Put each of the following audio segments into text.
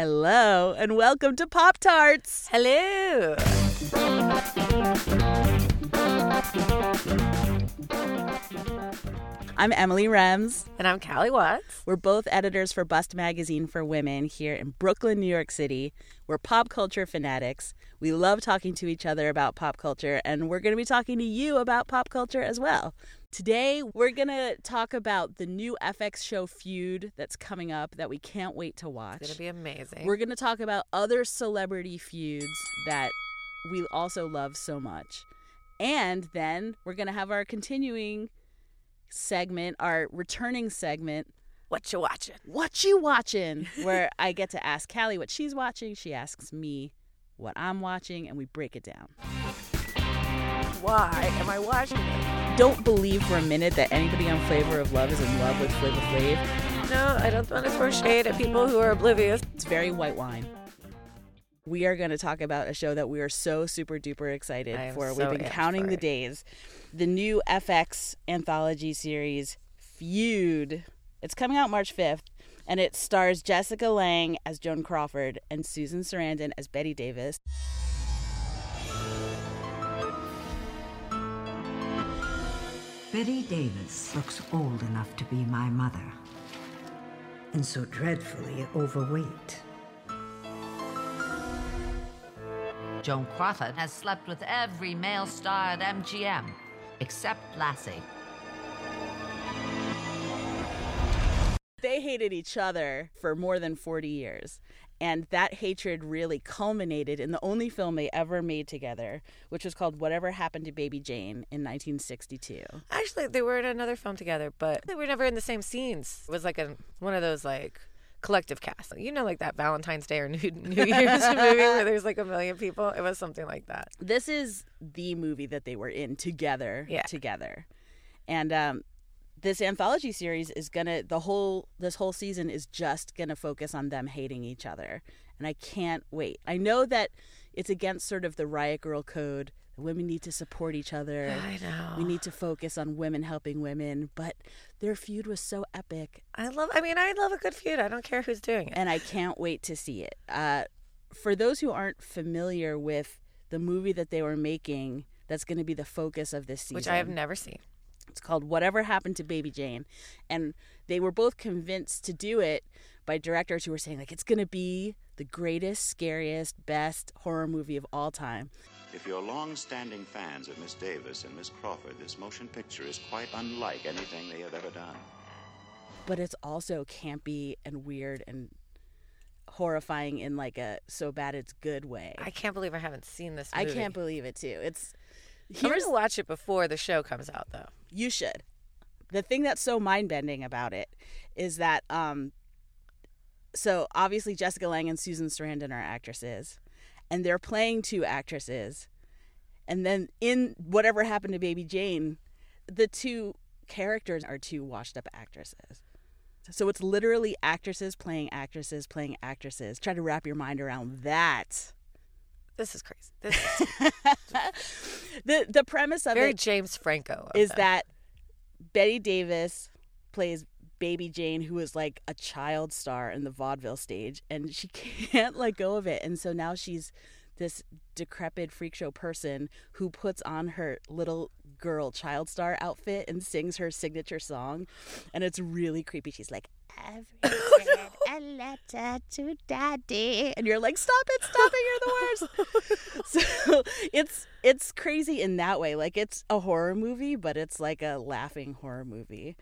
Hello, and welcome to Pop Tarts. Hello. I'm Emily Rems. And I'm Callie Watts. We're both editors for Bust Magazine for Women here in Brooklyn, New York City. We're pop culture fanatics. We love talking to each other about pop culture, and we're going to be talking to you about pop culture as well. Today, we're going to talk about the new FX show Feud that's coming up that we can't wait to watch. It's going to be amazing. We're going to talk about other celebrity feuds that we also love so much. And then we're going to have our continuing segment, our returning segment. What you watching? What you watching? Where I get to ask Callie what she's watching. She asks me what I'm watching, and we break it down. Why am I watching it? Don't believe for a minute that anybody on Flavor of Love is in love with Flavor Flav. No, I don't want to throw shade at people who are oblivious. It's very white wine. We are going to talk about a show that we are so super duper excited for. So We've been counting the days. The new FX anthology series, Feud. It's coming out March 5th, and it stars Jessica Lange as Joan Crawford and Susan Sarandon as Bette Davis. Bette Davis looks old enough to be my mother, and so dreadfully overweight. Joan Crawford has slept with every male star at MGM, except Lassie. They hated each other for more than 40 years. And that hatred really culminated in the only film they ever made together, which was called Whatever Happened to Baby Jane in 1962. Actually, they were in another film together, but they were never in the same scenes. It was like a one of those like collective cast. You know, like that Valentine's Day or New, New Year's movie where there's like a million people. It was something like that. This is the movie that they were in together, Yeah. together. And um, this anthology series is gonna the whole this whole season is just gonna focus on them hating each other, and I can't wait. I know that it's against sort of the Riot Girl code. Women need to support each other. I know. We need to focus on women helping women, but their feud was so epic, I love. I mean, I love a good feud. I don't care who's doing it. and I can't wait to see it. Uh, for those who aren't familiar with the movie that they were making, that's going to be the focus of this season. Which I have never seen. It's called Whatever Happened to Baby Jane. And they were both convinced to do it by directors who were saying, like, it's going to be the greatest, scariest, best horror movie of all time. If you're long-standing fans of Miss Davis and Miss Crawford, this motion picture is quite unlike anything they have ever done. But it's also campy and weird and horrifying in like a so bad it's good way. I can't believe I haven't seen this. I can't believe it too. It's I'm here's gonna watch it before the show comes out, though. You should. The thing that's so mind bending about it is that, um, so obviously Jessica Lange and Susan Sarandon are actresses, and they're playing two actresses, and then in whatever happened to Baby Jane, the two characters are two washed up actresses. So it's literally actresses playing actresses playing actresses. Try to wrap your mind around that. This is crazy. This is the The premise of very it James Franco. of is that Bette Davis plays Baby Jane, who is like a child star in the vaudeville stage, and she can't let go of it. And so now she's this decrepit freak show person who puts on her little girl child star outfit and sings her signature song. And it's really creepy. She's like, I've written a letter to daddy. And you're like, stop it, stop it, you're the worst. so it's it's crazy in that way. Like it's a horror movie, but it's like a laughing horror movie.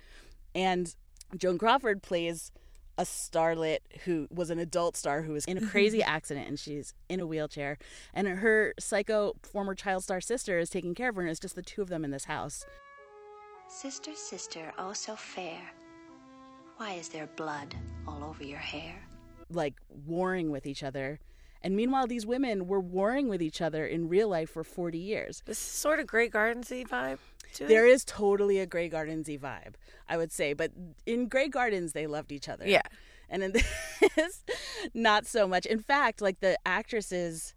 And Joan Crawford plays a starlet who was an adult star who was in a mm-hmm. crazy accident and she's in a wheelchair and her psycho former child star sister is taking care of her and it's just the two of them in this house Sister, sister, oh so fair. Why is there blood all over your hair? like warring with each other and meanwhile these women were warring with each other in real life for 40 years this is sort of Grey Gardensy vibe. To it. there is totally a Grey Gardensy vibe, I would say. But in Grey Gardens, they loved each other. Yeah. And in this, not so much. In fact, like the actresses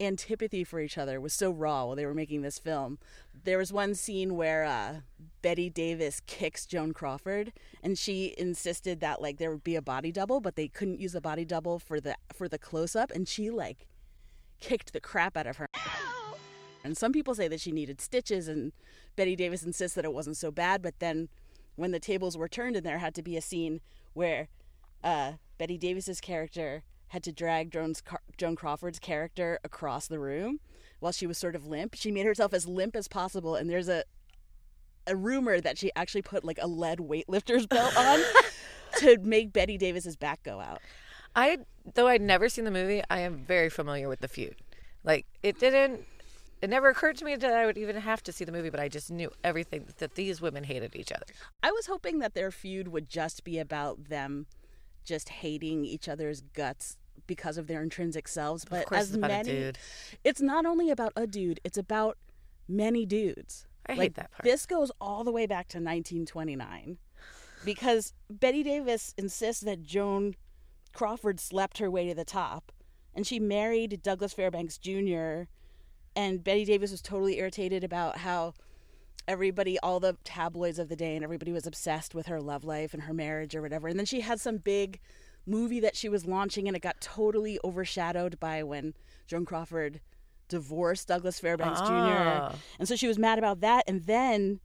antipathy for each other was so raw while they were making this film. There was one scene where uh, Bette Davis kicks Joan Crawford, and she insisted that like there would be a body double, but they couldn't use a body double for the for the close up, and she like kicked the crap out of her. And some people say that she needed stitches, and Bette Davis insists that it wasn't so bad. But then, when the tables were turned, and there had to be a scene where uh, Bette Davis's character had to drag Joan's, Joan Crawford's character across the room while she was sort of limp. She made herself as limp as possible, and there's a a rumor that she actually put like a lead weightlifter's belt on to make Bette Davis's back go out. I though I'd never seen the movie, I am very familiar with the feud. Like it didn't it never occurred to me that I would even have to see the movie, but I just knew everything that these women hated each other. I was hoping that their feud would just be about them just hating each other's guts because of their intrinsic selves. But of as it's about many, a dude. it's not only about a dude; it's about many dudes. I hate that part. This goes all the way back to 1929, because Bette Davis insists that Joan Crawford slept her way to the top, and she married Douglas Fairbanks Jr. And Bette Davis was totally irritated about how everybody, all the tabloids of the day, and everybody was obsessed with her love life and her marriage or whatever. And then she had some big movie that she was launching, and it got totally overshadowed by when Joan Crawford divorced Douglas Fairbanks Ah. Jr. And so she was mad about that. And then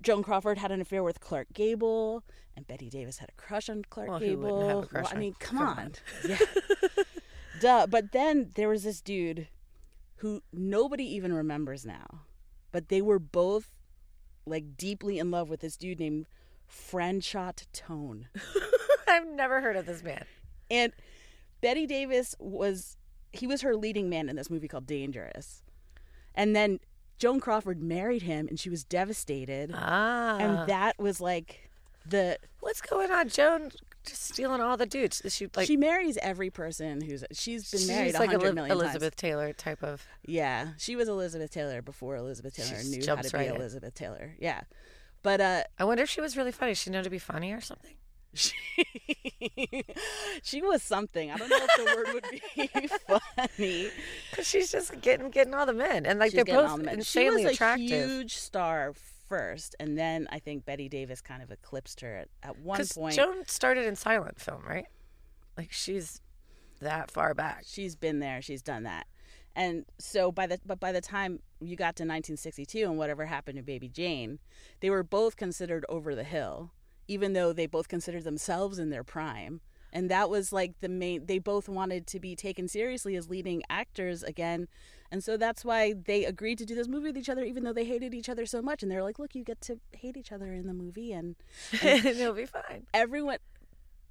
Joan Crawford had an affair with Clark Gable, and Bette Davis had a crush on Clark Well, Gable. wouldn't have a crush Well, I mean, come come on. on. Yeah. Duh. But then there was this dude who nobody even remembers now, but they were both like deeply in love with this dude named Franchot Tone. I've never heard of this man. And Bette Davis was he was her leading man in this movie called Dangerous. And then Joan Crawford married him and she was devastated. Ah. And that was like the What's going on? Joan just stealing all the dudes. She like she marries every person who's she's been married she's a like hundred Eli- Elizabeth times. Taylor type of Yeah, she was Elizabeth Taylor before Elizabeth Taylor She knew how to be in. Elizabeth Taylor. Yeah, but uh, I wonder if she was really funny. She know to be funny or something. she, she was something. I don't know if the word would be funny. Cause she's just getting getting all the men, and like She's they're both the insanely she was attractive. huge star first, and then I think Bette Davis kind of eclipsed her at, at one point. Joan started in silent film, right? Like she's that far back. she's been there she's done that and so by the but by the time you got to 1962 and whatever happened to baby jane they were both considered over the hill even though they both considered themselves in their prime and that was like the main they both wanted to be taken seriously as leading actors again and so that's why they agreed to do this movie with each other even though they hated each other so much. And they're like look you get to hate each other in the movie and and it'll be fine. everyone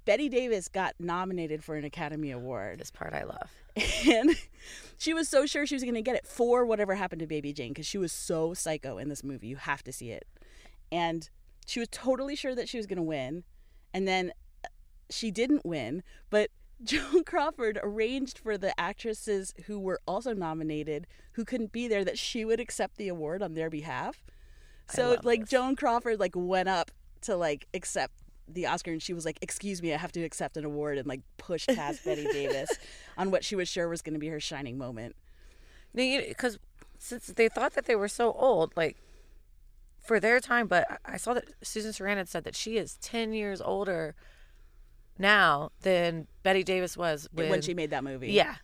bette davis got nominated for an academy award. This part I love. and she was so sure she was going to get it for whatever happened to baby jane because she was so psycho in this movie. You have to see it. And she was totally sure that she was going to win. And then uh, she didn't win but joan crawford arranged for the actresses who were also nominated who couldn't be there that she would accept the award on their behalf so like this. joan crawford like went up to like accept the Oscar and she was like, "Excuse me, I have to accept an award," and like pushed past Bette Davis on what she was sure was going to be her shining moment. Because since they thought that they were so old, like for their time, but I- I saw that Susan Sarandon said that she is ten years older now than Bette Davis was when, when she made that movie. Yeah,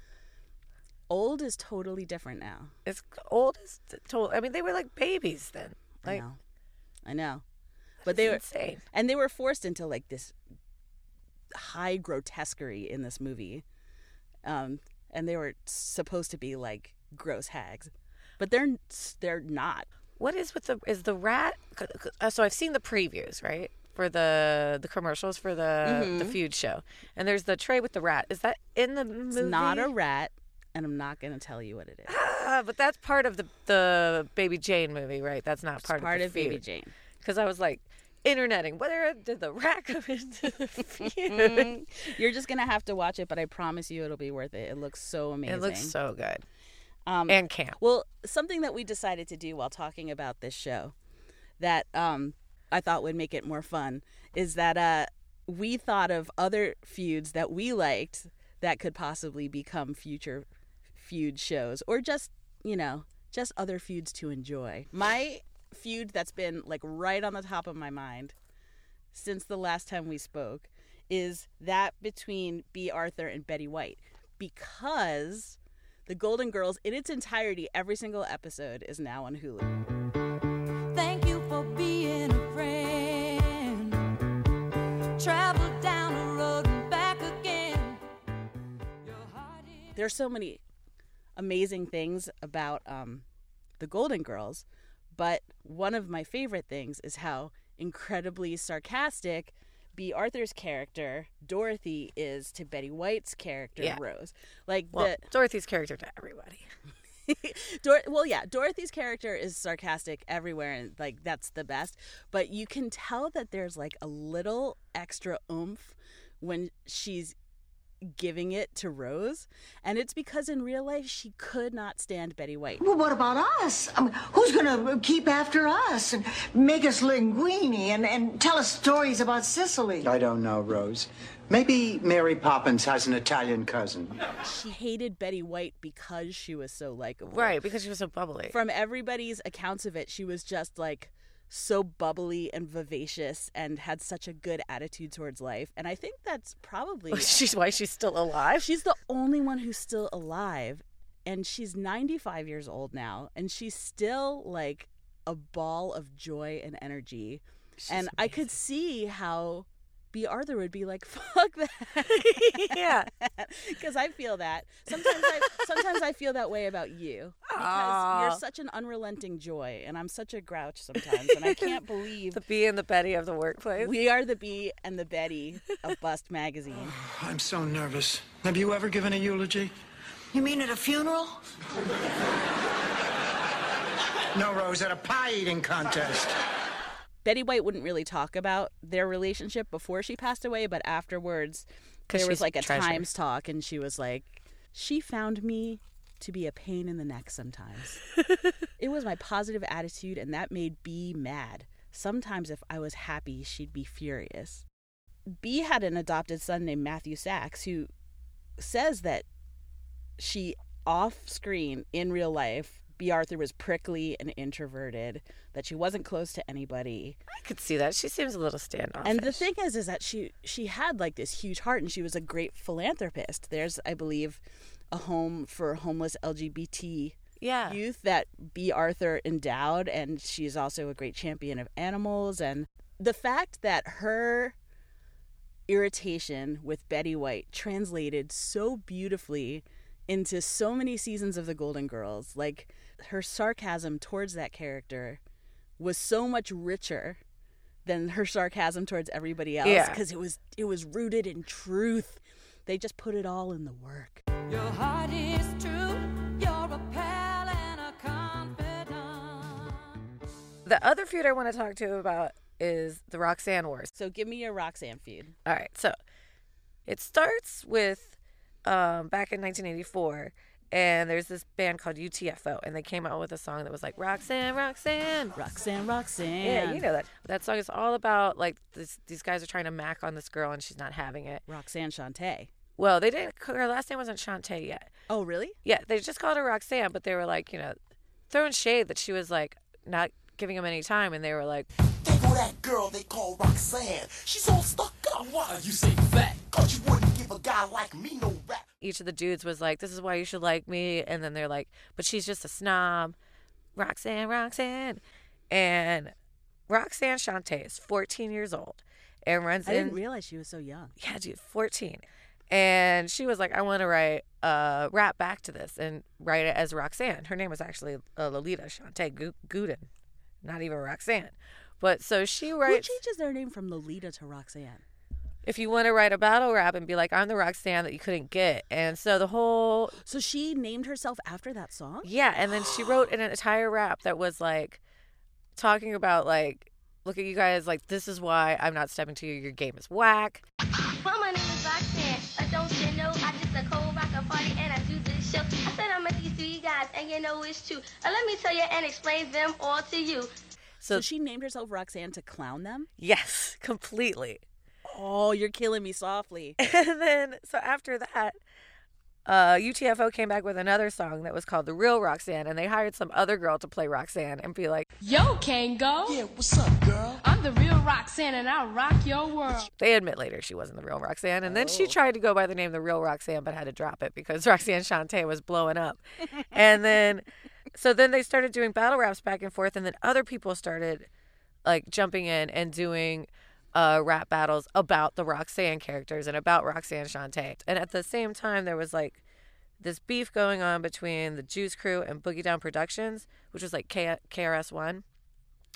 Old is totally different now. it's old is total. I mean, they were like babies then. I know. I know. But they were insane. and they were forced into like this high grotesquerie in this movie. Um and they were supposed to be like gross hags. But they're they're not. What is with the is the rat? uh, So I've seen the previews, right, for the the commercials for the the feud show, and there's the tray with the rat. Is that in the movie? It's not a rat and I'm not going to tell you what it is. Ah, but that's part of the the Baby Jane movie, right? That's not part, part of of Baby. Jane. Because I was like, interneting. Where did the rack come into the feud? You're just gonna have to watch it, but I promise you it'll be worth it. It looks so amazing. It looks so good um, and camp. well, something that we decided to do while talking about this show that um, I thought would make it more fun is that uh, we thought of other feuds that we liked that could possibly become future feud shows or just, you know, just other feuds to enjoy. My feud that's been like right on the top of my mind since the last time we spoke is that between Bea Arthur and Betty White because the Golden Girls in its entirety, every single episode is now on Hulu. There's so many amazing things about um, the Golden Girls, but one of my favorite things is how incredibly sarcastic Bea Arthur's character Dorothy is to Betty White's character Yeah. Rose. Like Well, the Dorothy's character to everybody. Dor- well, yeah, Dorothy's character is sarcastic everywhere, and like that's the best. But you can tell that there's like a little extra oomph when she's giving it to Rose, and it's because in real life she could not stand Betty White. Well, what about us? I mean, who's going to keep after us and make us linguini and, and tell us stories about Sicily? I don't know, Rose. Maybe Mary Poppins has an Italian cousin. She hated Betty White because she was so likable. Right, because she was so bubbly. From everybody's accounts of it, she was just like so bubbly and vivacious and had such a good attitude towards life. And I think that's probably she's why she's still alive. She's the only one who's still alive, and she's 95 years old now, and she's still like a ball of joy and energy. and I could see how Bea Arthur would be like, "Fuck that," yeah, because I feel that. Sometimes I sometimes I feel that way about you because Aw. you're such an unrelenting joy, and I'm such a grouch sometimes, and I can't believe the Bea and the Betty of the workplace. we are the Bea and the Betty of Bust magazine. I'm so nervous. Have you ever given a eulogy? You mean at a funeral? No, Rose, at a pie eating contest. Betty White wouldn't really talk about their relationship before she passed away, but afterwards there was like a treasure. Times talk, and she was like, "She found me to be a pain in the neck sometimes. it was my positive attitude, and that made Bea mad. Sometimes if I was happy, she'd be furious." Bea had an adopted son named Matthew Saks who says that she off screen in real life Bea Arthur was prickly and introverted, that she wasn't close to anybody. I could see that. She seems a little standoffish. And the thing is, is that she she had like this huge heart, and she was a great philanthropist. There's, I believe, a home for homeless LGBT yeah, youth that Bea Arthur endowed, and she's also a great champion of animals. And the fact that her irritation with Betty White translated so beautifully into so many seasons of The Golden Girls, like her sarcasm towards that character was so much richer than her sarcasm towards everybody else Yeah. because it was it was rooted in truth. They just put it all in the work. Your heart is true. You're a pal and a confidant. the other feud I want to talk to you about is the Roxanne Wars. So give me your Roxanne feud. All right, so it starts with um, back in 1984, and there's this band called UTFO, and they came out with a song that was like Roxanne, Roxanne. Roxanne, Roxanne. Yeah, you know that. That song is all about like this, these guys are trying to mac on this girl, and she's not having it. Roxanne Shante. Well, they didn't. Her last name wasn't Shante yet. Oh, really? Yeah, they just called her Roxanne, but they were like, you know, throwing shade that she was like not giving them any time, and they were like, that girl they call Roxanne. She's all stuck up. Why you say fat? Cause you wouldn't give a guy like me no rap. each of the dudes was like, "This is why you should like me," and then they're like, "But she's just a snob." Roxanne, Roxanne, and Roxanne Shante is 14 years old and runs I in. didn't realize she was so young. yeah, dude, 14. And she was like, I want to write a rap back to this and write it as Roxanne. Her name was actually uh, Lolita Shante Gu- Gooden, not even Roxanne. But so she writes. Who writes. changes their name from Lolita to Roxanne? if you want to write a battle rap and be like, I'm the Roxanne that you couldn't get. And so the whole So she named herself after that song? Yeah, and then she wrote an entire rap that was like talking about like, look at you guys, like this is why I'm not stepping to you. Your game is whack. Well, my name is Roxanne. Uh, don't you know I just a cold rocker party and I do this show. I said I'm met these three guys and you know it's true. Uh, let me tell you and explain them all to you. So, So, she named herself Roxanne to clown them? yes, completely. Oh, you're killing me softly. And then so after that, uh, UTFO came back with another song that was called "The Real Roxanne," and they hired some other girl to play Roxanne and be like, Yo, Kango. Yeah, what's up, girl? I'm the real Roxanne and I'll rock your world. They admit later she wasn't the real Roxanne, and then she tried to go by the name the real Roxanne, but had to drop it because Roxanne Shante was blowing up. and then, so then they started doing battle raps back and forth, and then other people started like jumping in and doing uh, rap battles about the Roxanne characters and about Roxanne Shante. And at the same time, there was like this beef going on between the Juice Crew and Boogie Down Productions, which was like K- KRS One.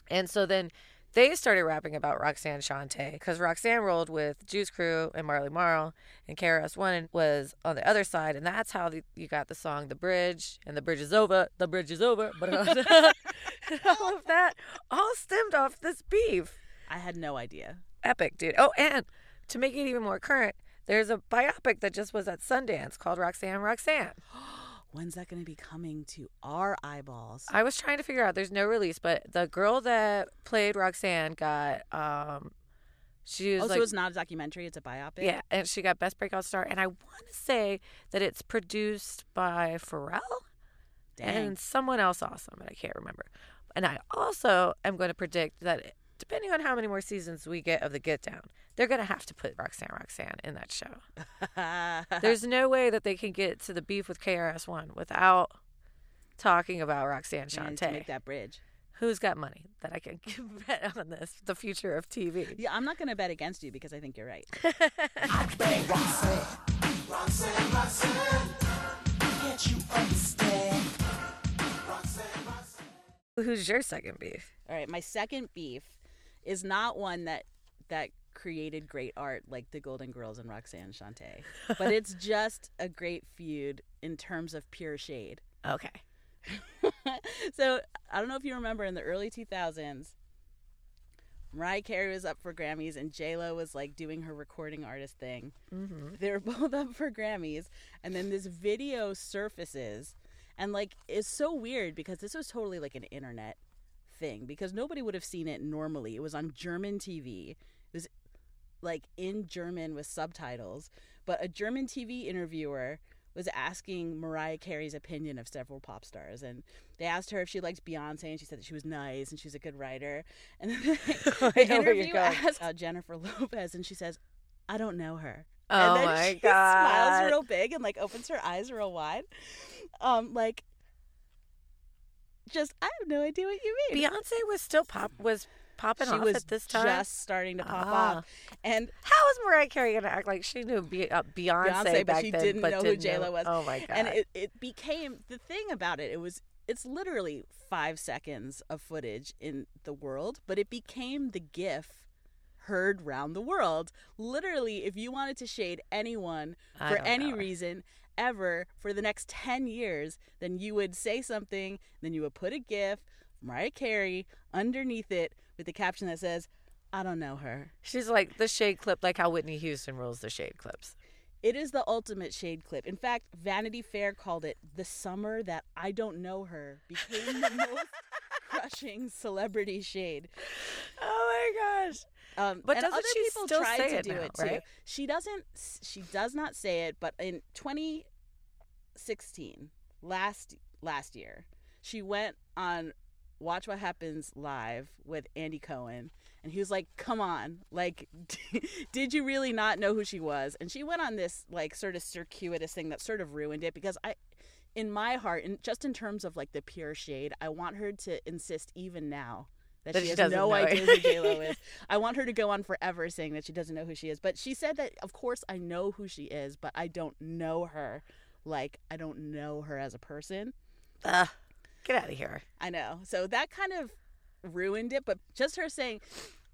And so then they started rapping about Roxanne Shante because Roxanne rolled with Juice Crew and Marley Marl, and KRS One was on the other side, and that's how the, you got the song "The Bridge" and "The Bridge is over," "The Bridge is over," but all of that all stemmed off this beef. I had no idea. Epic, dude. Oh, and to make it even more current, there's a biopic that just was at Sundance called Roxanne Roxanne. When's that going to be coming to our eyeballs? I was trying to figure out. There's no release, but the girl that played Roxanne got um, she was oh, like, it's not a documentary; it's a biopic. yeah, and she got best breakout star. And I want to say that it's produced by Pharrell Dang. and someone else awesome, and I can't remember. And I also am going to predict that depending on how many more seasons we get of the Get Down, they're going to have to put Roxanne Roxanne in that show. There's no way that they can get to the beef with KRS One without talking about Roxanne to make that bridge. Who's got money that I can bet on this? The future of TV. Yeah, I'm not going to bet against you because I think you're right. Roxanne. Roxanne, Roxanne. Can't you understand? Who's your second beef? All right, my second beef is not one that that created great art like the Golden Girls and Roxanne Shante, but it's just a great feud in terms of pure shade. Okay. so I don't know if you remember in the early 2000s, Mariah Carey was up for Grammys and J Lo was like doing her recording artist thing. Mm-hmm. They were both up for Grammys, and then this video surfaces, and like it's so weird because this was totally like an internet thing because nobody would have seen it normally. It was on German TV. It was like in German with subtitles, but a German TV interviewer was asking Mariah Carey's opinion of several pop stars, and they asked her if she liked Beyonce, and she said that she was nice and she was a good writer. And then the I know where you're interview asked uh, Jennifer Lopez, and she says, "I don't know her." Oh and then my she smiles real big and like opens her eyes real wide, um, like just I have no idea what you mean. Beyonce was still pop was popping she off was at this time. just starting to pop Ah. off, and How is Mariah Carey gonna act like she knew uh, Beyonce, Beyonce, back but she then, didn't but know didn't who J Lo was. Oh my god! And it, it became the thing about it. It was it's literally five seconds of footage in the world, but it became the GIF heard round the world. Literally, if you wanted to shade anyone I for any know reason ever for the next 10 years, then you would say something, then you would put a GIF, Mariah Carey, underneath it with the caption that says, I don't know her. She's like the shade clip, like how Whitney Houston rules the shade clips. It is the ultimate shade clip. In fact, Vanity Fair called it the summer that I don't know her became the most crushing celebrity shade. Oh my gosh! Um, But and other people still tried to it do now, it too. right? She doesn't. She does not say it. But in 2016, last last year, she went on Watch What Happens live with Andy Cohen, and he was like, "Come on, like, did you really not know who she was?" And she went on this like sort of circuitous thing that sort of ruined it because I. In my heart, and just in terms of like the pure shade, I want her to insist even now that, That she she has no know idea who J Lo is. I want her to go on forever saying that she doesn't know who she is. But she said that, of course, I know who she is, but I don't know her. Like, I don't know her as a person. Ugh, get out of here. I know. So that kind of ruined it. But just her saying,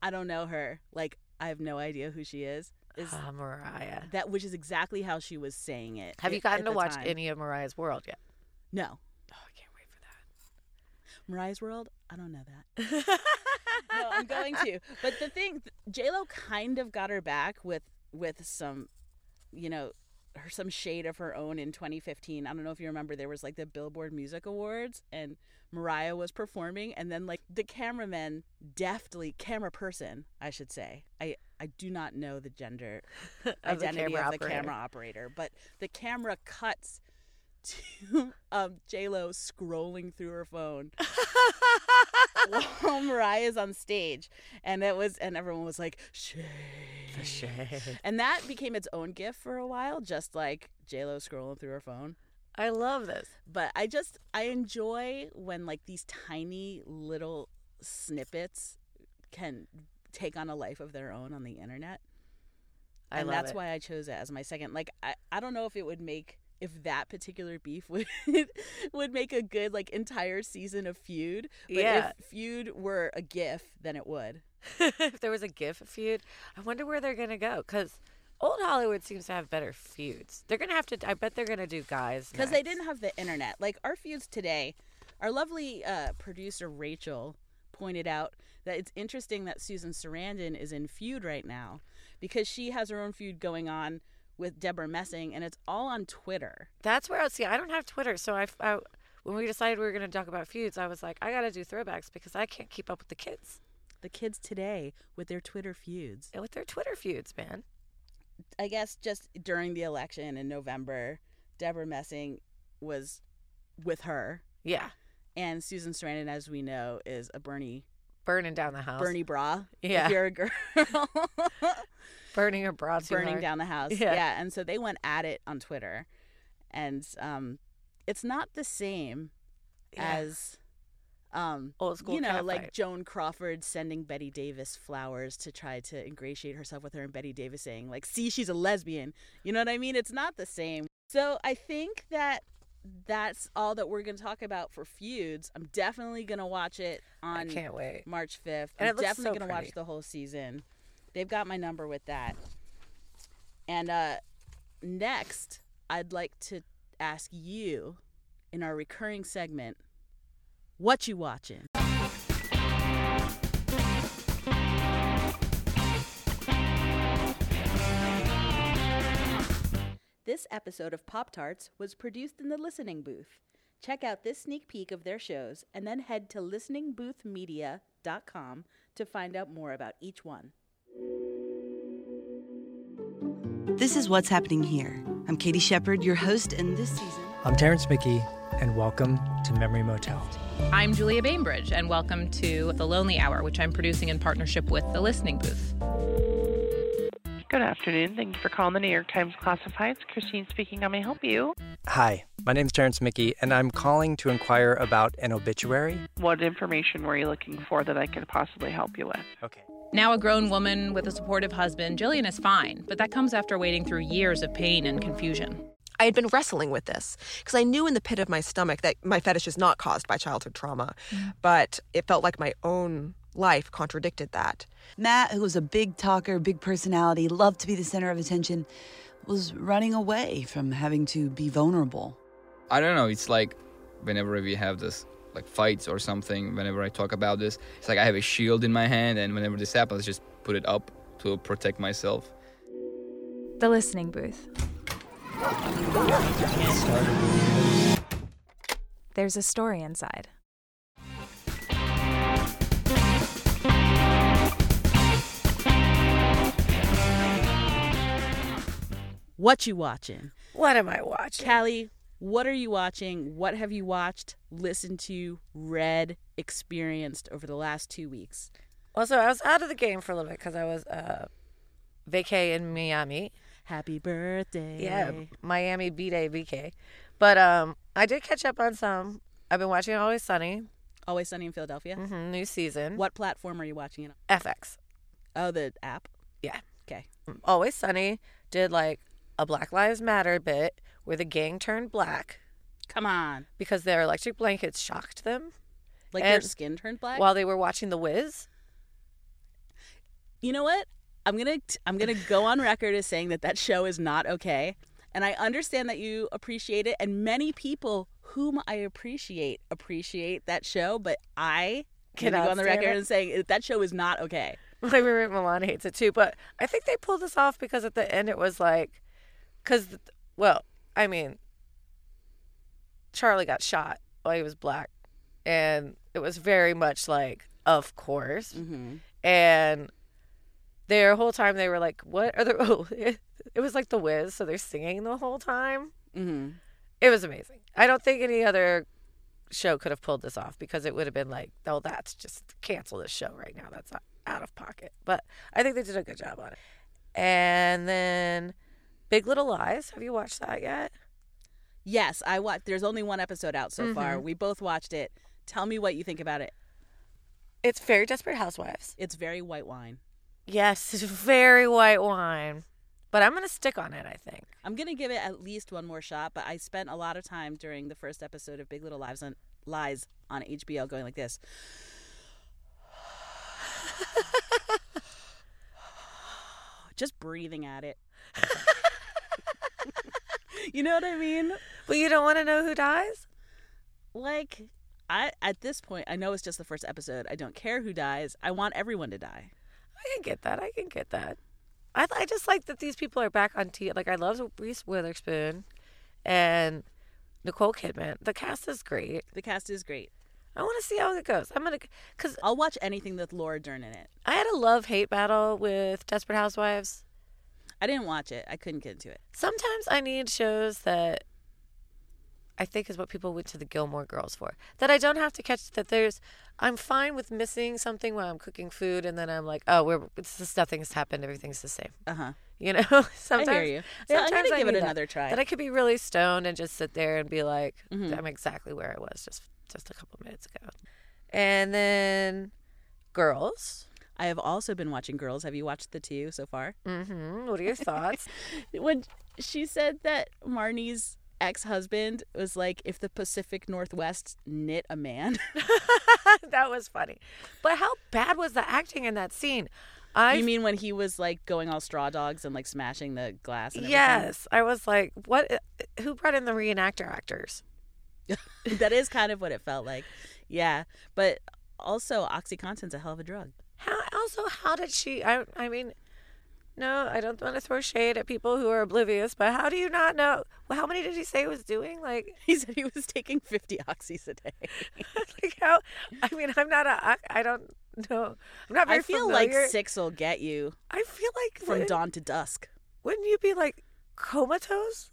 I don't know her, like, I have no idea who she is, is Ah, Mariah. that, which is exactly how she was saying it. Have at- you gotten to watch time. any of Mariah's World yet? No. Oh, I can't wait for that. Mariah's World? I don't know that. no, I'm going to. But the thing, J Lo kind of got her back with with some, you know, her some shade of her own in 2015. I don't know if you remember, there was like the Billboard Music Awards, and Mariah was performing, and then like the cameraman deftly, camera person, I should say, I I do not know the gender Of the identity camera of the operator. camera operator, but the camera cuts to um, J Lo scrolling through her phone while Mariah's on stage, and it was, and everyone was like, "Shade." The shade. and that became its own gif for a while, just like J Lo scrolling through her phone. I love this. But I just I enjoy when like these tiny little snippets can take on a life of their own on the internet. I and love that's it. why I chose it as my second. Like I, I don't know if it would make if that particular beef would would make a good like entire season of feud. But Yeah. if feud were a gif, then it would. if there was a GIF feud, I wonder where they're gonna go because old Hollywood seems to have better feuds. They're gonna have to. I bet they're gonna do guys because they didn't have the internet. Like our feuds today, our lovely uh, producer Rachel pointed out that it's interesting that Susan Sarandon is in feud right now because she has her own feud going on with Debra Messing, and it's all on Twitter. That's where I see. I don't have Twitter, so I, I when we decided we were gonna talk about feuds, I was like, I gotta do throwbacks because I can't keep up with the kids The kids today with their Twitter feuds. and with their Twitter feuds, man. I guess just during the election in November, Debra Messing was with her, Yeah, and Susan Sarandon, as we know, is a Bernie burning down the house. Bernie bra. Yeah. if you're a girl. burning her bra too burning hard. down the house. Yeah. Yeah. And so they went at it on Twitter. And um it's not the same Yeah. as um Old school you know, like fight. Joan Crawford sending Bette Davis flowers to try to ingratiate herself with her and Bette Davis saying like, "See, she's a lesbian." You know what I mean? It's not the same. So I think that that's all that we're going to talk about for feuds. I'm definitely going to watch it on can't wait. March 5th. And I'm definitely so going to watch the whole season. They've got my number with that. And uh, next, I'd like to ask you in our recurring segment, what you watching? This episode of Pop Tarts was produced in the listening booth. Check out this sneak peek of their shows and then head to listeningboothmedia.com to find out more about each one. This is what's happening here. I'm Katie Shepard, your host, and this season. I'm Terrence Mickey, and welcome to Memory Motel. I'm Julia Bainbridge, and welcome to The Lonely Hour, which I'm producing in partnership with The Listening Booth. Good afternoon. Thank you for calling the New York Times Classifieds. Christine speaking. How may I help you? Hi, my name is Terrence Mickey, and I'm calling to inquire about an obituary. What information were you looking for that I could possibly help you with? Okay. Now a grown woman with a supportive husband, Jillian is fine, but that comes after waiting through years of pain and confusion. I had been wrestling with this because I knew in the pit of my stomach that my fetish is not caused by childhood trauma, mm. but it felt like my own life contradicted that. Matt, who was a big talker, big personality, loved to be the center of attention, was running away from having to be vulnerable. I don't know. It's like whenever we have this like fights or something, whenever I talk about this, it's like I have a shield in my hand, and whenever this happens, I just put it up to protect myself. The Listening Booth. There's a story inside. What you watching? What am I watching? Callie, what are you watching? What have you watched, listened to, read, experienced over the last two weeks? Also, I was out of the game for a little bit because I was uh, vacay in Miami. Happy birthday. Yeah, Miami B Day BK. But um, I did catch up on some. I've been watching Always Sunny. Always Sunny in Philadelphia. hmm new season. What platform are you watching it on? FX. Oh, the app. Yeah. Okay. Always Sunny did like a Black Lives Matter bit where the gang turned black. Come on. Because their electric blankets shocked them. Like their And skin turned black. While they were watching The Wiz. you know what? I'm gonna I'm gonna go on record as saying that that show is not okay, and I understand that you appreciate it, and many people whom I appreciate appreciate that show, but I can Cannot go on the stand record it. and saying that that show is not okay. My roommate Milan hates it too, but I think they pulled this off because at the end it was like, because, well, I mean, Charlie got shot while he was black, and it was very much like, of course, Mm-hmm. and their whole time they were like, "What are the?" Oh, it was like the Wiz, so they're singing the whole time. Mm-hmm. It was amazing. I don't think any other show could have pulled this off because it would have been like, "Oh, that's just cancel this show right now. That's out of pocket." But I think they did a good job on it. And then Big Little Lies. Have you watched that yet? Yes, I watched. There's only one episode out so far. Mhm. We both watched it. Tell me what you think about it. It's very Desperate Housewives. It's very white wine. Yes, it's very white wine. But I'm going to stick on it, I think. I'm gonna give it at least one more shot, but I spent a lot of time during the first episode of Big Little Lies on Lies on HBO going like this. Just breathing at it. you know what I mean? But you don't want to know who dies? Like I at this point I know it's just the first episode. I don't care who dies. I want everyone to die. I can get that. I can get that. I, I just like that these people are back on TV. Like, I love Reese Witherspoon and Nicole Kidman. The cast is great. The cast is great. I want to see how it goes. I'm gonna, cause I'll watch anything with Laura Dern in it. I had a love hate battle with Desperate Housewives. I didn't watch it. I couldn't get into it. Sometimes I need shows that I think is what people went to the Gilmore Girls for. That I don't have to catch. That there's, I'm fine with missing something while I'm cooking food, and then I'm like, oh, we're it's just nothing's happened. Everything's the same. Uh huh. You know, sometimes you. Yeah, I'm sometimes gonna I give it need that. another try. That I could be really stoned and just sit there and be like, Mhm. I'm exactly where I was just just a couple minutes ago. And then, girls. I have also been watching Girls. Have you watched the two so far? Mm-hmm. What are your thoughts? when she said that Marnie's ex-husband was like if the Pacific Northwest knit a man. that was funny. But how bad was the acting in that scene? I you mean when he was like going all straw dogs and like smashing the glass and yes, I was like, what? Who brought in the reenactor actors? that is kind of what it felt like. Yeah, but also OxyContin's a hell of a drug. Also how did she? I I mean, no, I don't want to throw shade at people who are oblivious, but how do you not know? Well, how many did he say he was doing? Like he said he was taking fifty oxys a day. like how? I mean, I'm not a. I don't know. I'm not very I feel familiar. like six will get you I feel like from dawn to dusk. Wouldn't you be like comatose?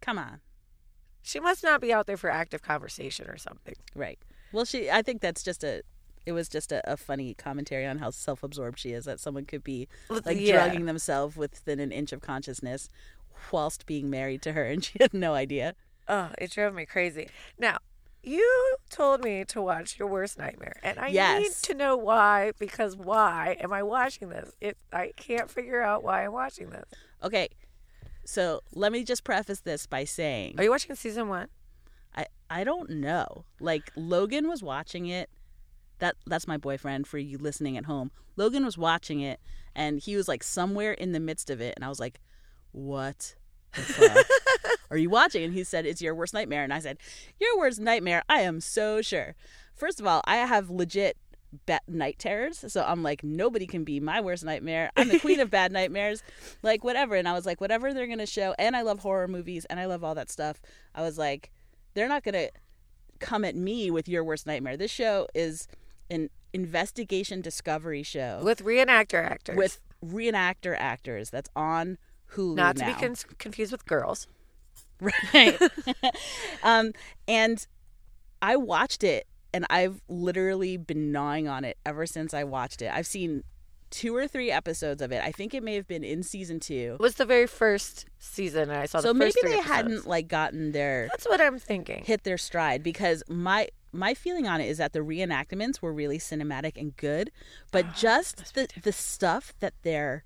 Come on. She must not be out there for active conversation or something. Right. Well, she. I think that's just a. It was just a, a funny commentary on how self-absorbed she is. That someone could be like yeah. drugging themselves within an inch of consciousness, whilst being married to her, and she had no idea. Oh, it drove me crazy. Now, you told me to watch Your Worst Nightmare, and I need to know why. Because why am I watching this? It I can't figure out why I'm watching this. Okay, so let me just preface this by saying, Are you watching season one? I I don't know. Like Logan was watching it. That that's my boyfriend for you listening at home. Logan was watching it and he was like somewhere in the midst of it and I was like, "What the fuck are you watching?" And he said, "It's your worst nightmare." And I said, "Your worst nightmare? I am so sure." First of all, I have legit bad night terrors, so I'm like, nobody can be my worst nightmare. I'm the queen of bad nightmares, like whatever. And I was like, whatever they're gonna show, and I love horror movies and I love all that stuff. I was like, they're not gonna come at me with your worst nightmare. This show is an investigation discovery show With reenactor actors. with reenactor actors that's on Hulu not to now. be con- confused with girls. right um and i watched it and i've literally been gnawing on it ever since i watched it i've seen two or three episodes of it i think it may have been in season two It was the very first season, and I saw so the maybe they episodes. hadn't like gotten their That's what I'm thinking. hit their stride because my my feeling on it is that the reenactments were really cinematic and good but just the the stuff that they're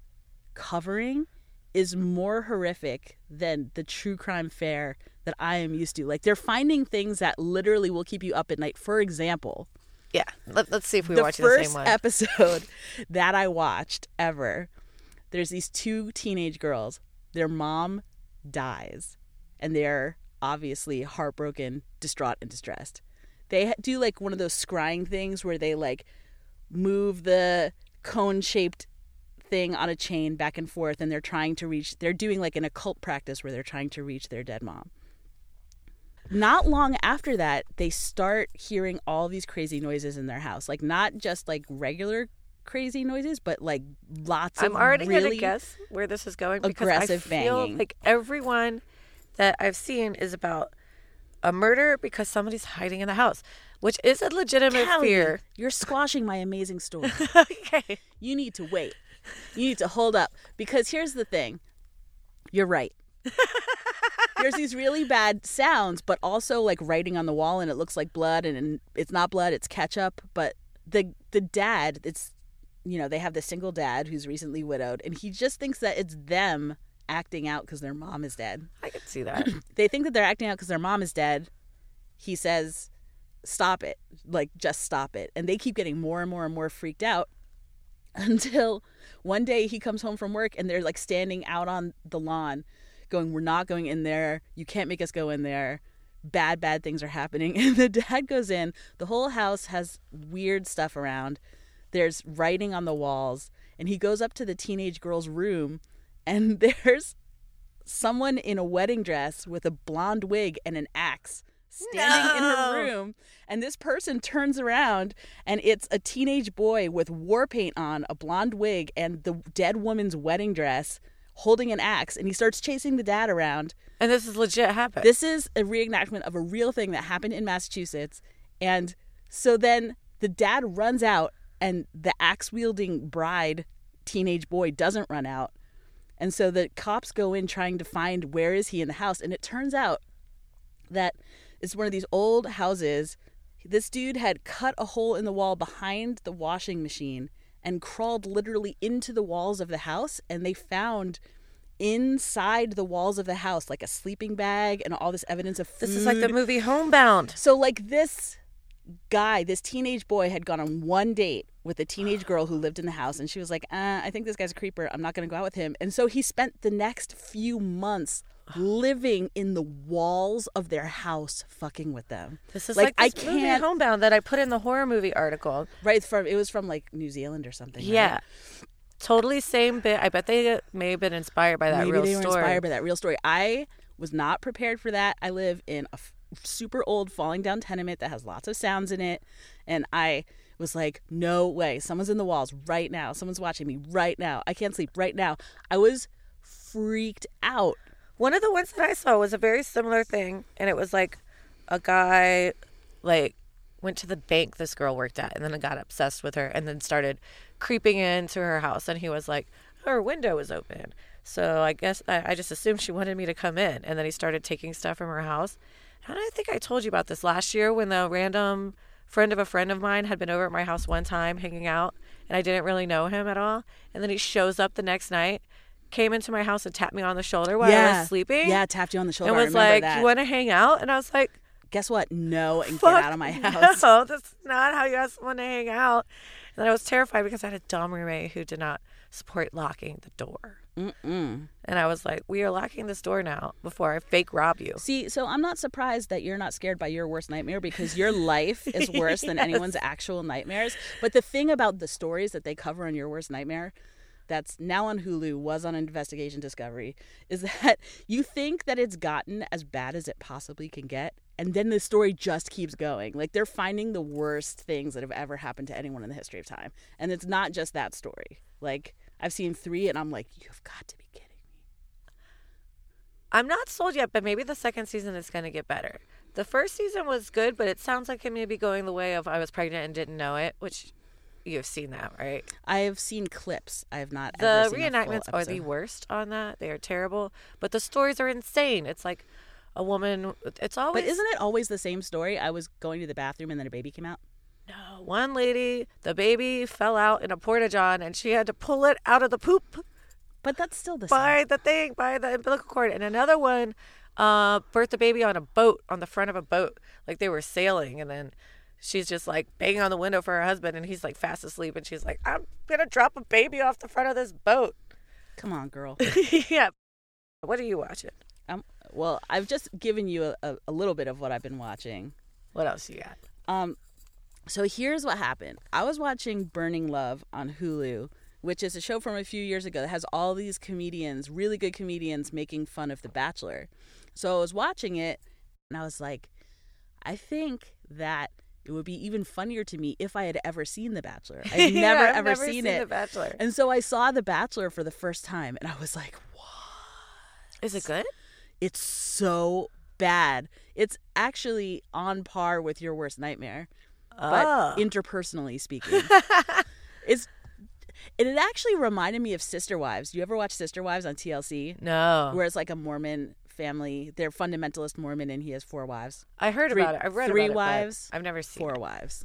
covering is more horrific than the true crime fare that I am used to. Like they're finding things that literally will keep you up at night. For example, Yeah, Let, let's see if we the first the same one. episode that I watched ever, there's these two teenage girls. Their mom dies, and they're obviously heartbroken, distraught, and distressed. They do like one of those scrying things where they like move the cone shaped thing on a chain back and forth, and they're trying to reach. They're doing like an occult practice where they're trying to reach their dead mom not long after that they start hearing all these crazy noises in their house like not just like regular crazy noises, but like lots of. I'm already really gonna guess where this is going because aggressive I feel banging. like everyone that I've seen is about a murder because somebody's hiding in the house, which is a legitimate Callie, fear. You're squashing my amazing story. okay. You need to wait. You need to hold up because here's the thing. You're right. There's these really bad sounds, but also like writing on the wall, and it looks like blood, and, it's not blood; it's ketchup. But the the dad, it's you know they have this single dad who's recently widowed, and he just thinks that it's them acting out because their mom is dead. I can see that. they think that they're acting out because their mom is dead. He says, "Stop it! Like just stop it!" And they keep getting more and more and more freaked out until one day he comes home from work and they're like standing out on the lawn going we're not going in there you can't make us go in there bad bad things are happening and the dad goes in the whole house has weird stuff around there's writing on the walls and he goes up to the teenage girl's room and there's someone in a wedding dress with a blonde wig and an axe standing in her room. And this person turns around and it's a teenage boy with war paint on a blonde wig and the dead woman's wedding dress holding an axe. And he starts chasing the dad around. And this is legit happened. this is a reenactment of a real thing that happened in massachusetts. And so then the dad runs out and the axe wielding bride teenage boy doesn't run out and so the cops go in trying to find where is he in the house and it turns out that it's one of these old houses. This dude had cut a hole in the wall behind the washing machine and crawled literally into the walls of the house and they found inside the walls of the house like a sleeping bag and all this evidence of food. This is like the movie Housebound. So like this guy, this teenage boy had gone on one date with a teenage girl who lived in the house and she was like, uh, I think this guy's a creeper. I'm not going to go out with him. And so he spent the next few months living in the walls of their house fucking with them. This is like, I this movie can't Housebound that I put in the horror movie article. right from it was from like New Zealand or something. right? Yeah. Totally same bit. I bet they may have been inspired by that Maybe real they were story. inspired by that real story. I was not prepared for that. I live in a super old falling down tenement that has lots of sounds in it, and I was like, "No way! Someone's in the walls right now. Someone's watching me right now. I can't sleep right now." I was freaked out. One of the ones that I saw was a very similar thing, and it was like a guy like went to the bank this girl worked at, and then got obsessed with her, and then started creeping into her house, and he was like, her window was open, so I guess I, I just assumed she wanted me to come in, and then he started taking stuff from her house, I think I told you about this last year when the random friend of a friend of mine had been over at my house one time hanging out, and I didn't really know him at all, and then he shows up the next night. Came into my house and tapped me on the shoulder while I was sleeping. Yeah, tapped you on the shoulder. And was like, that. "You want to hang out?" And I was like, "Guess what? No, and Fuck get out of my house." No, that's not how you ask someone to hang out. And I was terrified because I had a dumb roommate who did not support locking the door. Mm-mm. And I was like, "We are locking this door now before I fake rob you." See, so I'm not surprised that you're not scared by your worst nightmare because your life is worse than anyone's actual nightmares. But the thing about the stories that they cover on your worst nightmare that's now on Hulu was on Investigation Discovery is that you think that it's gotten as bad as it possibly can get and then the story just keeps going. Like they're finding the worst things that have ever happened to anyone in the history of time. And it's not just that story. Like I've seen 3 and I'm like you've got to be kidding. Me. I'm not sold yet, but maybe the second season is going to get better. The first season was good, but it sounds like it may be going the way of I was pregnant and didn't know it, which you've seen that, right? I have seen clips. I have not The ever seen a full reenactments are the worst on that. They are terrible, but the stories are insane. It's like a woman. It's always But isn't it always the same story? I was going to the bathroom and then a baby came out. no one lady. The baby fell out in a porta john, and she had to pull it out of the poop. But that's still the by the thing by the umbilical cord. And another one, uh, birthed a baby on a boat on the front of a boat, like they were sailing, and then. She's just like banging on the window for her husband, and he's like fast asleep. And she's like, "I'm gonna drop a baby off the front of this boat." Come on, girl. yeah. What are you watching? Well, I've just given you a, a, a little bit of what I've been watching. What else you got? Um, so here's what happened. I was watching Burning Love on Hulu, which is a show from a few years ago that has all these comedians, really good comedians, making fun of The Bachelor. So I was watching it, and I was like, I think that it would be even funnier to me if I had ever seen The Bachelor. I've Yeah, never I've ever never seen, seen it. The Bachelor. And so I saw The Bachelor for the first time and I was like, Is it good? It's so bad. It's actually on par with your worst nightmare, Ah. but interpersonally speaking, it's. And it actually reminded me of Sister Wives. Do you ever watch Sister Wives on TLC? No. Where it's like a Mormon family. They're fundamentalist Mormon, and he has four wives. I heard Three- about it. I've read three about it, wives. I've never seen four it. wives.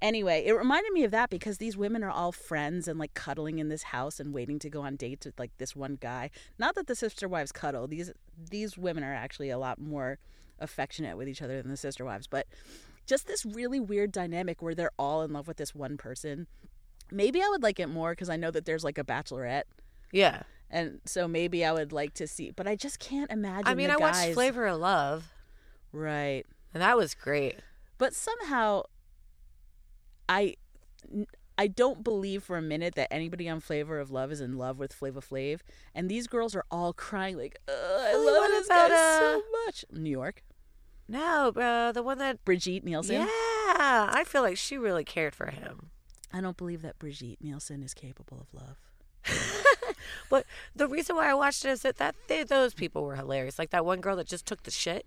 Anyway, it reminded me of that because these women are all friends and like cuddling in this house and waiting to go on dates with like this one guy. Not that the sister wives cuddle. These these women are actually a lot more affectionate with each other than the sister wives, but just this really weird dynamic where they're all in love with this one person. Maybe I would like it more because I know that there's like a bachelorette. Yeah. And so maybe I would like to see, but I just can't imagine. I mean, I watched Flavor of Love. Right. And that was great. But somehow, I, I don't believe for a minute that anybody on Flavor of Love is in love with Flava Flav. And these girls are all crying like, "Ugh, I love What this guy so uh, much. New York. No, uh, the one that Brigitte Nielsen. Yeah, I feel like she really cared for him. I don't believe that Brigitte Nielsen is capable of love. But the reason why I watched it is that, that they, those people were hilarious. Like that one girl that just took the shit.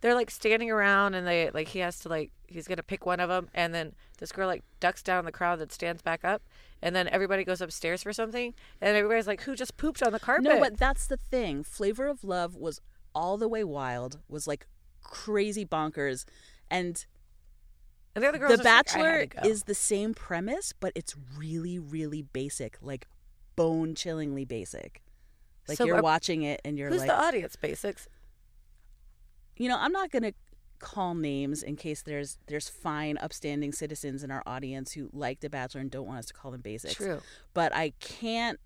They're like standing around and they like he has to like he's gonna pick one of them and then this girl like ducks down in the crowd that stands back up and then everybody goes upstairs for something and everybody's like who just pooped on the carpet? No, but that's the thing. Flavor of Love was all the way wild, was like crazy bonkers. And And the other girls The like, Bachelor go." is the same premise, but it's really, really basic, like bone chillingly basic. Like So, you're uh, watching it and you're who's like, the audience basics? You know, I'm not gonna call names in case there's there's fine, upstanding citizens in our audience who like The Bachelor and don't want us to call them basics. True. But I can't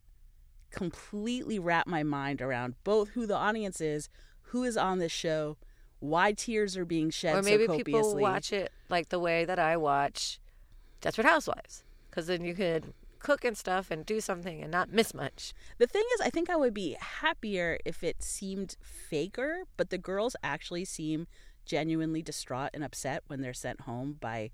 completely wrap my mind around both who the audience is, who is on this show, why tears are being shed or maybe so people watch it like the way that I watch Desperate Housewives, because then you could cook and stuff and do something and not miss much. The thing is, I think I would be happier if it seemed faker, but the girls actually seem genuinely distraught and upset when they're sent home by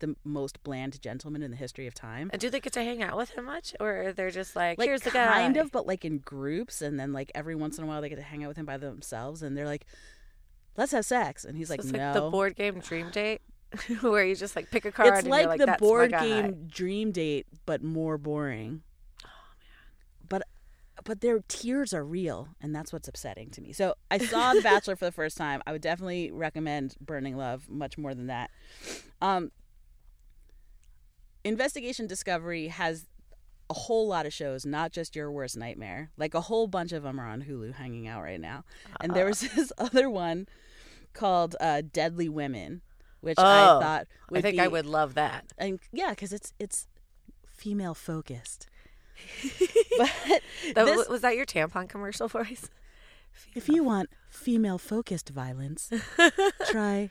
the most bland gentleman in the history of time. And do they get to hang out with him much, or are they're just like, Like here's the guy? kind of, but like in groups, and then like every once in a while they get to hang out with him by themselves, and they're like, "Let's have sex," and he's So like, it's "No." like the board game Dream Date, where you just like pick a card. it's and like, you're like the board game dream date, but more boring. Oh man! But but their tears are real, and that's what's upsetting to me. So I saw The Bachelor for the first time. I would definitely recommend Burning Love much more than that. Um, Investigation Discovery has a whole lot of shows, not just Your Worst Nightmare. Like a whole bunch of them are on Hulu hanging out right now. And there was this other one called uh, Deadly Women, which I Oh, thought I think be, I would love that. And yeah, because it's it's female focused. but That, this- was that your tampon commercial voice? if you want female focused violence, try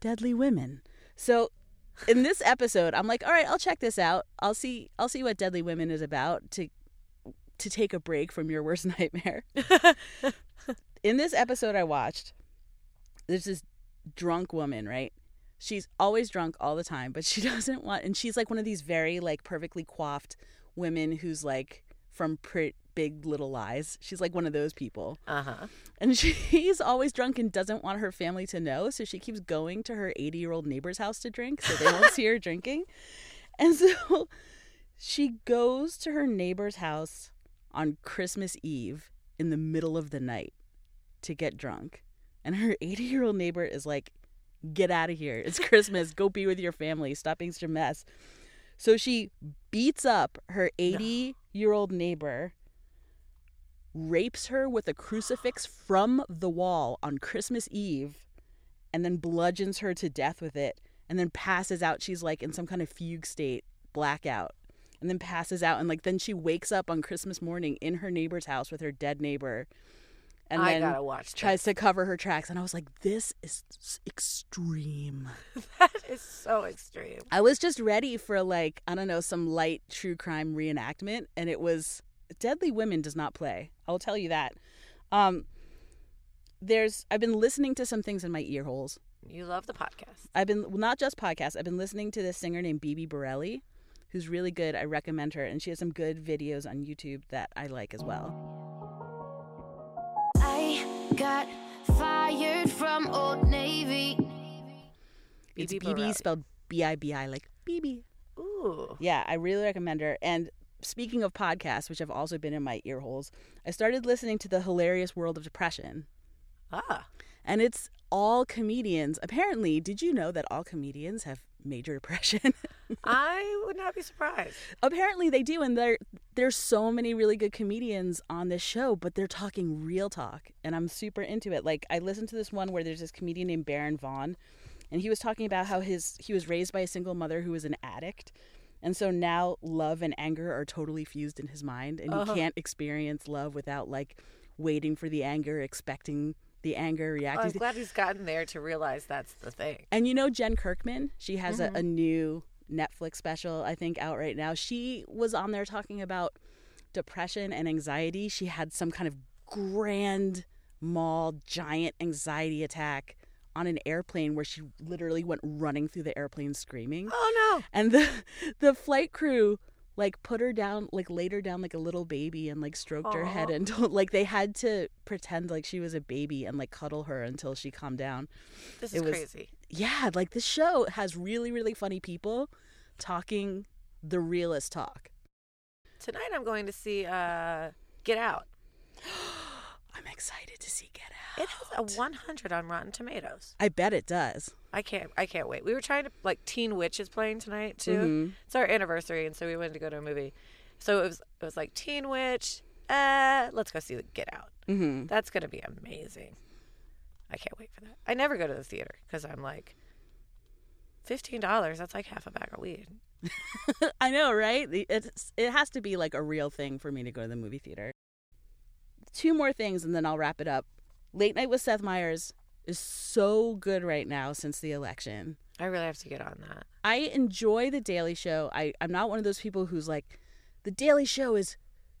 Deadly Women. So in this episode, I'm like, all right, I'll check this out. I'll see I'll see what Deadly Women is about to to take a break from your worst nightmare. in this episode I watched, there's this drunk woman, right? She's always drunk all the time, but she doesn't want and she's like one of these very like perfectly coiffed women who's like from pretty big little lies. She's like one of those people. Uh huh. And she's always drunk and doesn't want her family to know, so she keeps going to her 80 year old neighbor's house to drink so they won't see her drinking. And so she goes to her neighbor's house on Christmas Eve in the middle of the night to get drunk. And her 80 year old neighbor is like, Get out of here. It's Christmas. Go be with your family. Stop being such a mess. So she beats up her 80 year old neighbor rapes her with a crucifix from the wall on Christmas Eve and then bludgeons her to death with it and then passes out. She's like in some kind of fugue state, blackout, and then passes out. And like then she wakes up on Christmas morning in her neighbor's house with her dead neighbor. And I then gotta watch tries to cover her tracks. And I was like, this is extreme. that is so extreme. I was just ready for like I don't know some light true crime reenactment, and it was Deadly Women does not play. I'll tell you that. Um, there's I've been listening to some things in my ear holes You love the podcast. I've been well, not just podcasts. I've been listening to this singer named Bibi Bourelly, who's really good. I recommend her, and she has some good videos on YouTube that I like as well. I got fired from Old Navy. It's Bibi BB spelled B I B I, like BB. Ooh. Yeah, I really recommend her. And speaking of podcasts, which have also been in my ear holes, I started listening to the Hilarious World of Depression. Ah. And it's all comedians. Apparently, did you know that all comedians have major depression? I would not be surprised. Apparently they do, and there there's so many really good comedians on this show, but they're talking real talk, and I'm super into it. Like I listened to this one where there's this comedian named Baron Vaughn, and he was talking about how his he was raised by a single mother who was an addict, and so now love and anger are totally fused in his mind, and Uh-huh. he can't experience love without like waiting for the anger, expecting the anger, Oh, reacting. I'm glad he's gotten there to realize that's the thing. and you know Jen Kirkman? She has Mhm. a, a new Netflix special, I think, out right now. She was on there talking about depression and anxiety. She had some kind of grand mal giant anxiety attack on an airplane where she literally went running through the airplane screaming. Oh no. And the the flight crew like put her down like laid her down like a little baby and like stroked her head and told, like they had to pretend like she was a baby and like cuddle her until she calmed down. This is was- crazy. Yeah, like this show has really really funny people talking the realest talk. Tonight I'm going to see uh, Get Out. I'm excited to see Get Out. It has a 100 on Rotten Tomatoes. I bet it does. I can't. I can't wait. We were trying to like Teen Witch is playing tonight too. Mhm. It's our anniversary, and so we wanted to go to a movie. So it was it was like Teen Witch. Uh, let's go see Get Out. Mhm. That's gonna be amazing. I can't wait for that. I never go to the theater because I'm like, fifteen dollars. That's like half a bag of weed. I know, right? It's, it has to be like a real thing for me to go to the movie theater. Two more things and then I'll wrap it up. Late Night with Seth Meyers is so good right now since the election. I really have to get on that. I enjoy The Daily Show. I, I'm not one of those people who's like, The Daily Show is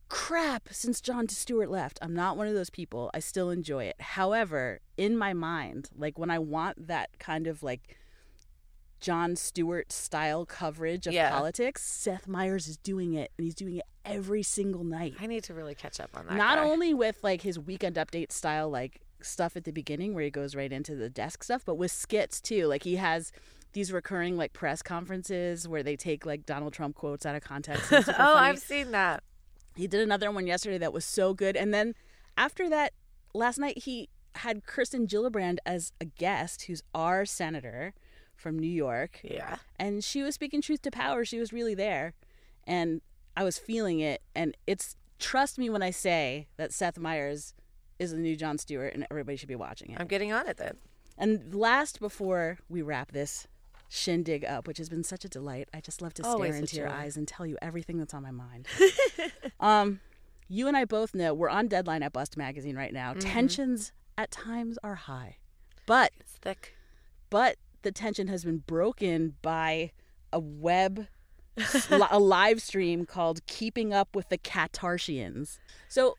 crap since Jon Stewart left. I'm not one of those people. I still enjoy it. However, in my mind, like when I want that kind of like Jon Stewart style coverage of Yeah. politics, Seth Meyers is doing it and he's doing it every single night. I need to really catch up on that. Not guy. only with like his weekend update style like stuff at the beginning where he goes right into the desk stuff, but with skits too. Like he has these recurring like press conferences where they take like Donald Trump quotes out of context. oh, funny. I've seen that. He did another one yesterday that was so good. And then after that, last night he had Kirsten Gillibrand as a guest, who's our senator from New York. Yeah. And she was speaking truth to power. She was really there. And I was feeling it. And it's trust me when I say that Seth Meyers is the new Jon Stewart and everybody should be watching it. I'm getting on it then. And last before we wrap this shindig up, which has been such a delight, I just love to Always stare into your joy. eyes and tell you everything that's on my mind. um, you and I both know we're on deadline at Bust Magazine right now. Mhm. Tensions at times are high, but It's thick. but the tension has been broken by a web a live stream called keeping up with the Kattarshians so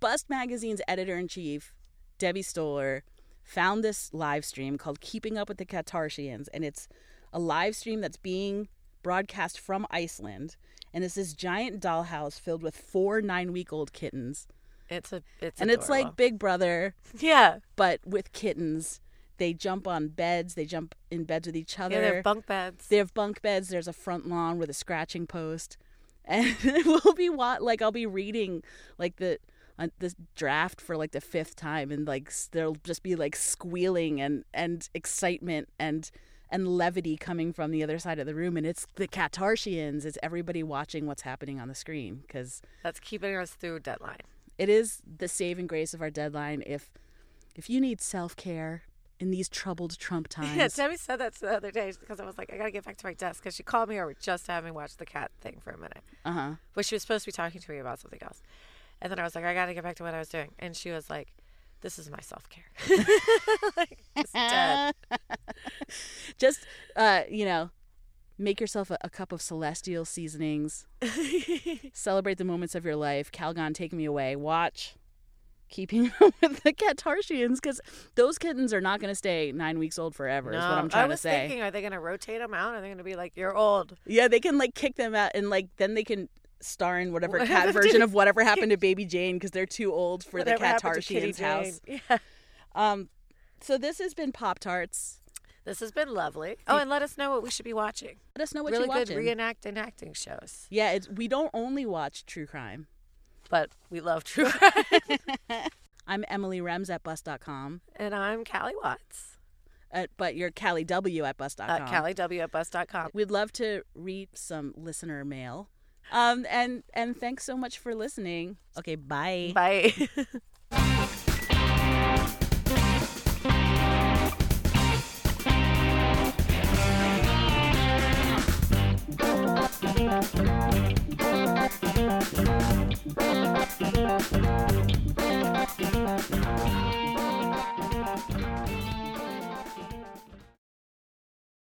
bust magazine's editor-in-chief debbie stoller found this live stream called keeping up with the Kattarshians and it's a live stream that's being broadcast from iceland and it's this giant dollhouse filled with four nine-week-old kittens It's a. It's and it's like Big Brother, Yeah. but with kittens. They jump on beds. They jump in beds with each other. Yeah, they have bunk beds. They have bunk beds. There's a front lawn with a scratching post, and we'll be what like I'll be reading like the uh, this draft for like the fifth time, and like there'll just be like squealing and and excitement and and levity coming from the other side of the room, and it's the Kattarshians. It's everybody watching what's happening on the screen because That's keeping us through deadline. it is the saving grace of our deadline. If if you need self care in these troubled Trump times, Yeah, Debbie said that the other day because I was like, I gotta get back to my desk because she called me over just having watched the cat thing for a minute. uh huh. But she was supposed to be talking to me about something else, and then I was like, I gotta get back to what I was doing, and she was like, This is my self care. like, dead. just uh, you know, make yourself a, a cup of celestial seasonings. Celebrate the moments of your life. Calgon, take me away. Watch keeping up with the Kattarshians because those kittens are not going to stay nine weeks old forever. is what No, I'm trying to I was thinking, are they going to rotate them out? Are they going to be like, you're old? Yeah, they can like kick them out and like then they can star in whatever What cat version of whatever happened to Baby Jane because they're too old for Whatever the happened to Kitty Kattarshians house. Jane. Yeah. Um, so this has been Pop Tarts. This has been lovely. Oh, and let us know what we should be watching. Let us know what really you're watching. Really good reenacting acting shows. Yeah, it's we don't only watch true crime but we love true crime. I'm Emily Rems at bust.com. And I'm Callie Watts. Uh, but you're Callie W at bust.com. Uh, Callie W at bust.com. We'd love to read some listener mail. Um, and, and thanks so much for listening. Okay, bye. Bye. Thank you. Thank you.